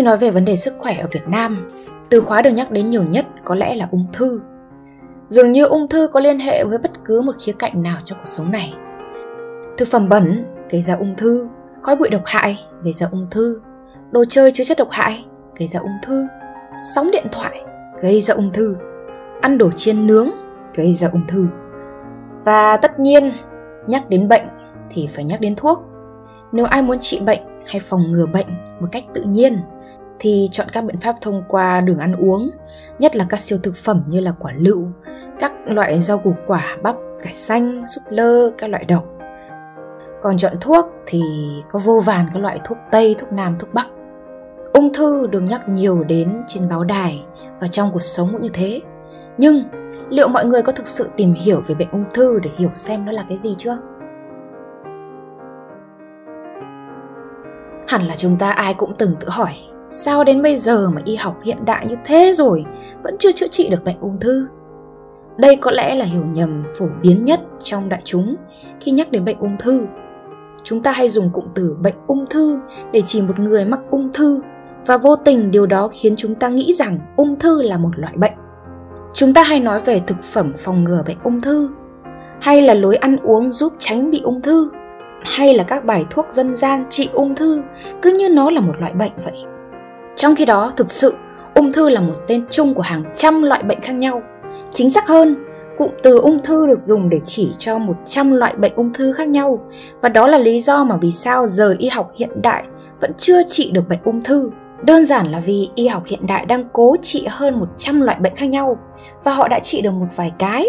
Khi nói về vấn đề sức khỏe ở Việt Nam, từ khóa được nhắc đến nhiều nhất có lẽ là ung thư. Dường như ung thư có liên hệ với bất cứ một khía cạnh nào trong cuộc sống này. Thực phẩm bẩn gây ra ung thư, khói bụi độc hại gây ra ung thư, đồ chơi chứa chất độc hại gây ra ung thư, sóng điện thoại gây ra ung thư, ăn đồ chiên nướng gây ra ung thư. Và tất nhiên, nhắc đến bệnh thì phải nhắc đến thuốc. Nếu ai muốn trị bệnh hay phòng ngừa bệnh một cách tự nhiên thì chọn các biện pháp thông qua đường ăn uống, nhất là các siêu thực phẩm như là quả lựu, các loại rau củ quả, bắp, cải xanh, súp lơ, các loại đậu. Còn chọn thuốc thì có vô vàn các loại thuốc Tây, thuốc Nam, thuốc Bắc. Ung thư được nhắc nhiều đến trên báo đài và trong cuộc sống cũng như thế. Nhưng liệu mọi người có thực sự tìm hiểu về bệnh ung thư để hiểu xem nó là cái gì chưa? Hẳn là chúng ta ai cũng từng tự hỏi, Sao đến bây giờ mà y học hiện đại như thế rồi Vẫn chưa chữa trị được bệnh ung thư? Đây có lẽ là hiểu nhầm phổ biến nhất trong đại chúng Khi nhắc đến bệnh ung thư. Chúng ta hay dùng cụm từ bệnh ung thư để chỉ một người mắc ung thư, và vô tình điều đó khiến chúng ta nghĩ rằng ung thư là một loại bệnh. Chúng ta hay nói về thực phẩm phòng ngừa bệnh ung thư, hay là lối ăn uống giúp tránh bị ung thư hay là các bài thuốc dân gian trị ung thư cứ như nó là một loại bệnh vậy. Trong khi đó, thực sự, ung thư là một tên chung của hàng trăm loại bệnh khác nhau. Chính xác hơn, cụm từ ung thư được dùng để chỉ cho 100 loại bệnh ung thư khác nhau và đó là lý do mà vì sao giờ y học hiện đại vẫn chưa trị được bệnh ung thư. Đơn giản là vì y học hiện đại đang cố trị hơn 100 loại bệnh khác nhau và họ đã trị được một vài cái.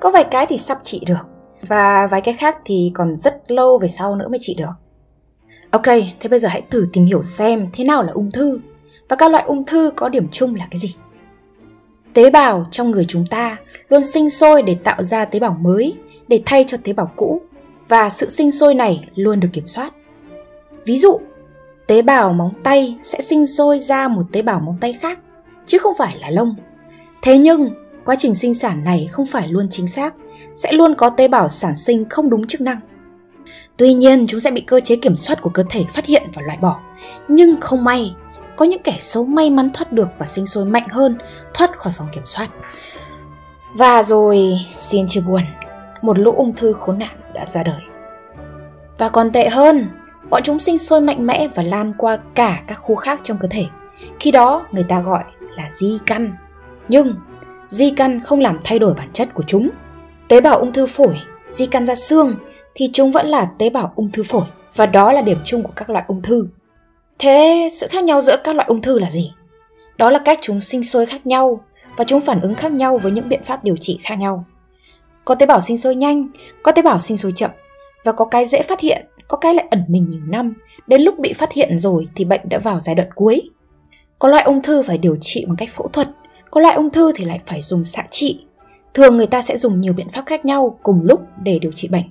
Có vài cái thì sắp trị được và vài cái khác thì còn rất lâu về sau nữa mới trị được. Ok, thế bây giờ hãy thử tìm hiểu xem thế nào là ung thư và các loại ung thư có điểm chung là cái gì. Tế bào trong người chúng ta luôn sinh sôi để tạo ra tế bào mới để thay cho tế bào cũ và sự sinh sôi này luôn được kiểm soát. Ví dụ, tế bào móng tay sẽ sinh sôi ra một tế bào móng tay khác, chứ không phải là lông. Thế nhưng, quá trình sinh sản này không phải luôn chính xác, sẽ luôn có tế bào sản sinh không đúng chức năng. Tuy nhiên, chúng sẽ bị cơ chế kiểm soát của cơ thể phát hiện và loại bỏ. Nhưng không may, có những kẻ xấu may mắn thoát được và sinh sôi mạnh hơn, thoát khỏi phòng kiểm soát. Và rồi, xin chia buồn, một lũ ung thư khốn nạn đã ra đời. Và còn tệ hơn, bọn chúng sinh sôi mạnh mẽ và lan qua cả các khu khác trong cơ thể. Khi đó, người ta gọi là di căn. Nhưng, di căn không làm thay đổi bản chất của chúng. Tế bào ung thư phổi, di căn ra xương thì chúng vẫn là tế bào ung thư phổi và đó là điểm chung của các loại ung thư. Thế sự khác nhau giữa các loại ung thư là gì? Đó là cách chúng sinh sôi khác nhau và chúng phản ứng khác nhau với những biện pháp điều trị khác nhau. Có tế bào sinh sôi nhanh, có tế bào sinh sôi chậm và có cái dễ phát hiện, có cái lại ẩn mình nhiều năm, đến lúc bị phát hiện rồi thì bệnh đã vào giai đoạn cuối. Có loại ung thư phải điều trị bằng cách phẫu thuật, có loại ung thư thì lại phải dùng xạ trị. Thường người ta sẽ dùng nhiều biện pháp khác nhau cùng lúc để điều trị bệnh.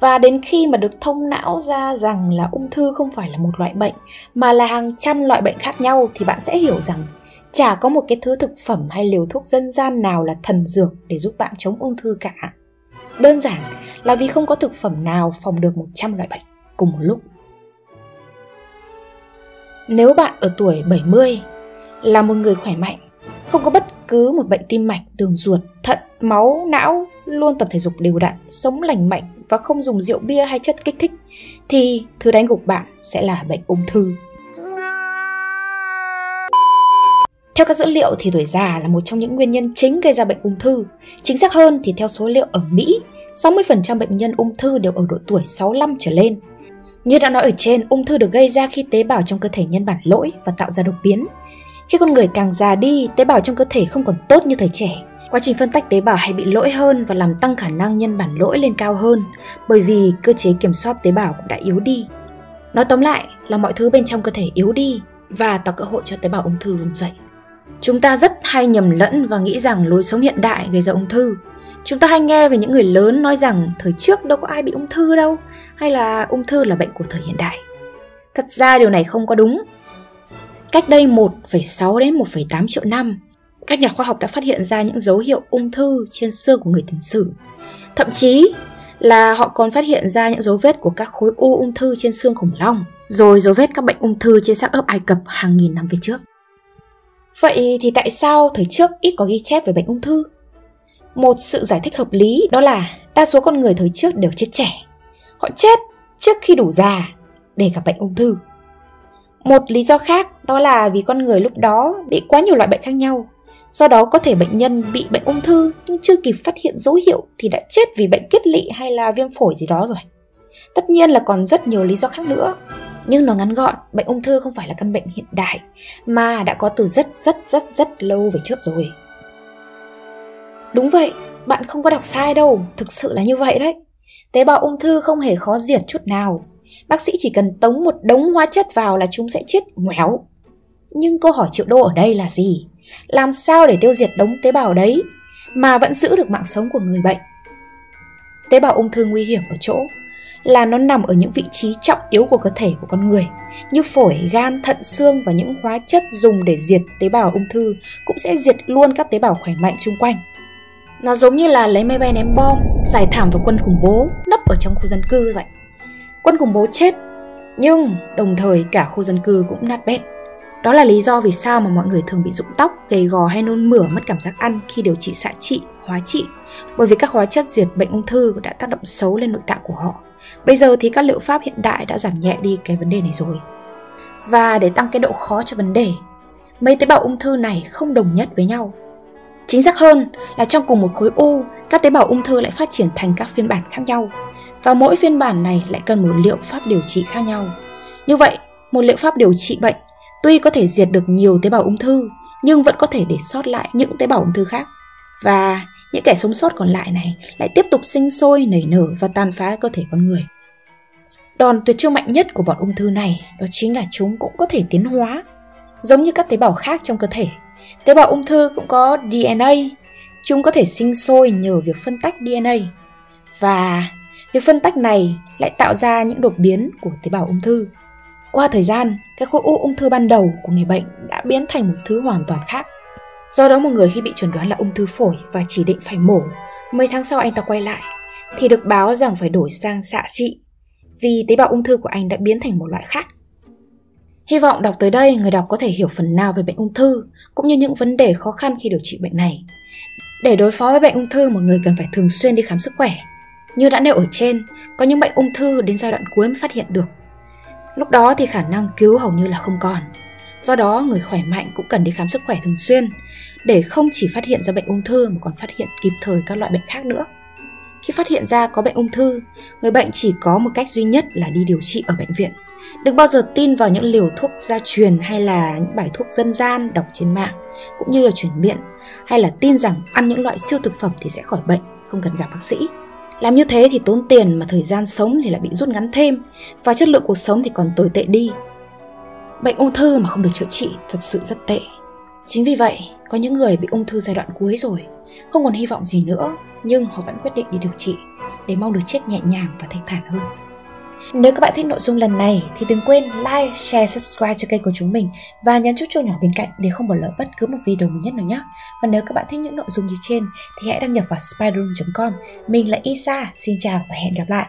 Và đến khi mà được thông não ra rằng là ung thư không phải là một loại bệnh mà là hàng trăm loại bệnh khác nhau thì bạn sẽ hiểu rằng chả có một cái thứ thực phẩm hay liều thuốc dân gian nào là thần dược để giúp bạn chống ung thư cả. Đơn giản là vì không có thực phẩm nào phòng được 100 loại bệnh cùng một lúc. Nếu bạn ở tuổi 70 là một người khỏe mạnh, không có bất cứ một bệnh tim mạch, đường ruột, thận, máu, não, luôn tập thể dục đều đặn, sống lành mạnh và không dùng rượu bia hay chất kích thích thì thứ đánh gục bạn sẽ là bệnh ung thư. Theo các dữ liệu thì tuổi già là một trong những nguyên nhân chính gây ra bệnh ung thư. Chính xác hơn thì theo số liệu ở Mỹ, 60% bệnh nhân ung thư đều ở độ tuổi 65 trở lên. Như đã nói ở trên, ung thư được gây ra khi tế bào trong cơ thể nhân bản lỗi và tạo ra đột biến. Khi con người càng già đi, tế bào trong cơ thể không còn tốt như thời trẻ. Quá trình phân tách tế bào hay bị lỗi hơn và làm tăng khả năng nhân bản lỗi lên cao hơn bởi vì cơ chế kiểm soát tế bào cũng đã yếu đi. Nói tóm lại là mọi thứ bên trong cơ thể yếu đi và tạo cơ hội cho tế bào ung thư vùng dậy. Chúng ta rất hay nhầm lẫn và nghĩ rằng lối sống hiện đại gây ra ung thư. Chúng ta hay nghe về những người lớn nói rằng thời trước đâu có ai bị ung thư đâu, hay là ung thư là bệnh của thời hiện đại. Thật ra điều này không có đúng. Cách đây 1,6 đến 1,8 triệu năm, các nhà khoa học đã phát hiện ra những dấu hiệu ung thư trên xương của người tiền sử. Thậm chí là họ còn phát hiện ra những dấu vết của các khối u ung thư trên xương khủng long, rồi dấu vết các bệnh ung thư trên xác ướp Ai Cập hàng nghìn năm về trước. Vậy thì tại sao thời trước ít có ghi chép về bệnh ung thư? Một sự giải thích hợp lý đó là đa số con người thời trước đều chết trẻ. Họ chết trước khi đủ già để gặp bệnh ung thư. Một lý do khác đó là vì con người lúc đó bị quá nhiều loại bệnh khác nhau. Do đó có thể bệnh nhân bị bệnh ung thư nhưng chưa kịp phát hiện dấu hiệu thì đã chết vì bệnh kết lị hay là viêm phổi gì đó rồi. Tất nhiên là còn rất nhiều lý do khác nữa. Nhưng nói ngắn gọn, bệnh ung thư không phải là căn bệnh hiện đại mà đã có từ rất rất rất rất lâu về trước rồi. Đúng vậy, bạn không có đọc sai đâu, thực sự là như vậy đấy. Tế bào ung thư không hề khó diệt chút nào. Bác sĩ chỉ cần tống một đống hóa chất vào là chúng sẽ chết ngoéo. Nhưng câu hỏi triệu đô ở đây là gì? Làm sao để tiêu diệt đống tế bào đấy mà vẫn giữ được mạng sống của người bệnh? Tế bào ung thư nguy hiểm ở chỗ là nó nằm ở những vị trí trọng yếu của cơ thể của con người như phổi, gan, thận, xương và những hóa chất dùng để diệt tế bào ung thư cũng sẽ diệt luôn các tế bào khỏe mạnh xung quanh. Nó giống như là lấy máy bay ném bom, giải thảm vào quân khủng bố nấp ở trong khu dân cư vậy. Quân khủng bố chết, nhưng đồng thời cả khu dân cư cũng nát bét. Đó là lý do vì sao mà mọi người thường bị rụng tóc, gầy gò hay nôn mửa mất cảm giác ăn khi điều trị xạ trị, hóa trị, bởi vì các hóa chất diệt bệnh ung thư đã tác động xấu lên nội tạng của họ. Bây giờ thì các liệu pháp hiện đại đã giảm nhẹ đi cái vấn đề này rồi. Và để tăng cái độ khó cho vấn đề, mấy tế bào ung thư này không đồng nhất với nhau. Chính xác hơn là trong cùng một khối u, các tế bào ung thư lại phát triển thành các phiên bản khác nhau. Và mỗi phiên bản này lại cần một liệu pháp điều trị khác nhau. Như vậy, một liệu pháp điều trị bệnh tuy có thể diệt được nhiều tế bào ung thư, nhưng vẫn có thể để sót lại những tế bào ung thư khác. Và những kẻ sống sót còn lại này lại tiếp tục sinh sôi, nảy nở và tàn phá cơ thể con người. Đòn tuyệt chiêu mạnh nhất của bọn ung thư này đó chính là chúng cũng có thể tiến hóa. Giống như các tế bào khác trong cơ thể, tế bào ung thư cũng có DNA. Chúng có thể sinh sôi nhờ việc phân tách DNA. Và việc phân tách này lại tạo ra những đột biến của tế bào ung thư. Qua thời gian, cái khối u ung thư ban đầu của người bệnh đã biến thành một thứ hoàn toàn khác. Do đó một người khi bị chuẩn đoán là ung thư phổi và chỉ định phải mổ, mấy tháng sau anh ta quay lại, thì được báo rằng phải đổi sang xạ trị vì tế bào ung thư của anh đã biến thành một loại khác. Hy vọng đọc tới đây người đọc có thể hiểu phần nào về bệnh ung thư cũng như những vấn đề khó khăn khi điều trị bệnh này. Để đối phó với bệnh ung thư, một người cần phải thường xuyên đi khám sức khỏe. Như đã nêu ở trên, có những bệnh ung thư đến giai đoạn cuối mới phát hiện được. Lúc đó thì khả năng cứu hầu như là không còn. Do đó, người khỏe mạnh cũng cần đi khám sức khỏe thường xuyên để không chỉ phát hiện ra bệnh ung thư mà còn phát hiện kịp thời các loại bệnh khác nữa. Khi phát hiện ra có bệnh ung thư, người bệnh chỉ có một cách duy nhất là đi điều trị ở bệnh viện. Đừng bao giờ tin vào những liều thuốc gia truyền hay là những bài thuốc dân gian đọc trên mạng, cũng như là truyền miệng, hay là tin rằng ăn những loại siêu thực phẩm thì sẽ khỏi bệnh, không cần gặp bác sĩ. Làm như thế thì tốn tiền mà thời gian sống thì lại bị rút ngắn thêm và chất lượng cuộc sống thì còn tồi tệ đi. Bệnh ung thư mà không được chữa trị thật sự rất tệ. Chính vì vậy, có những người bị ung thư giai đoạn cuối rồi, không còn hy vọng gì nữa, nhưng họ vẫn quyết định đi điều trị để mong được chết nhẹ nhàng và thanh thản hơn. Nếu các bạn thích nội dung lần này thì đừng quên like, share, subscribe cho kênh của chúng mình và nhấn chút chuông nhỏ bên cạnh để không bỏ lỡ bất cứ một video mới nhất nào nhé. Và nếu các bạn thích những nội dung như trên thì hãy đăng nhập vào spiderroom.com. Mình là Isa, xin chào và hẹn gặp lại.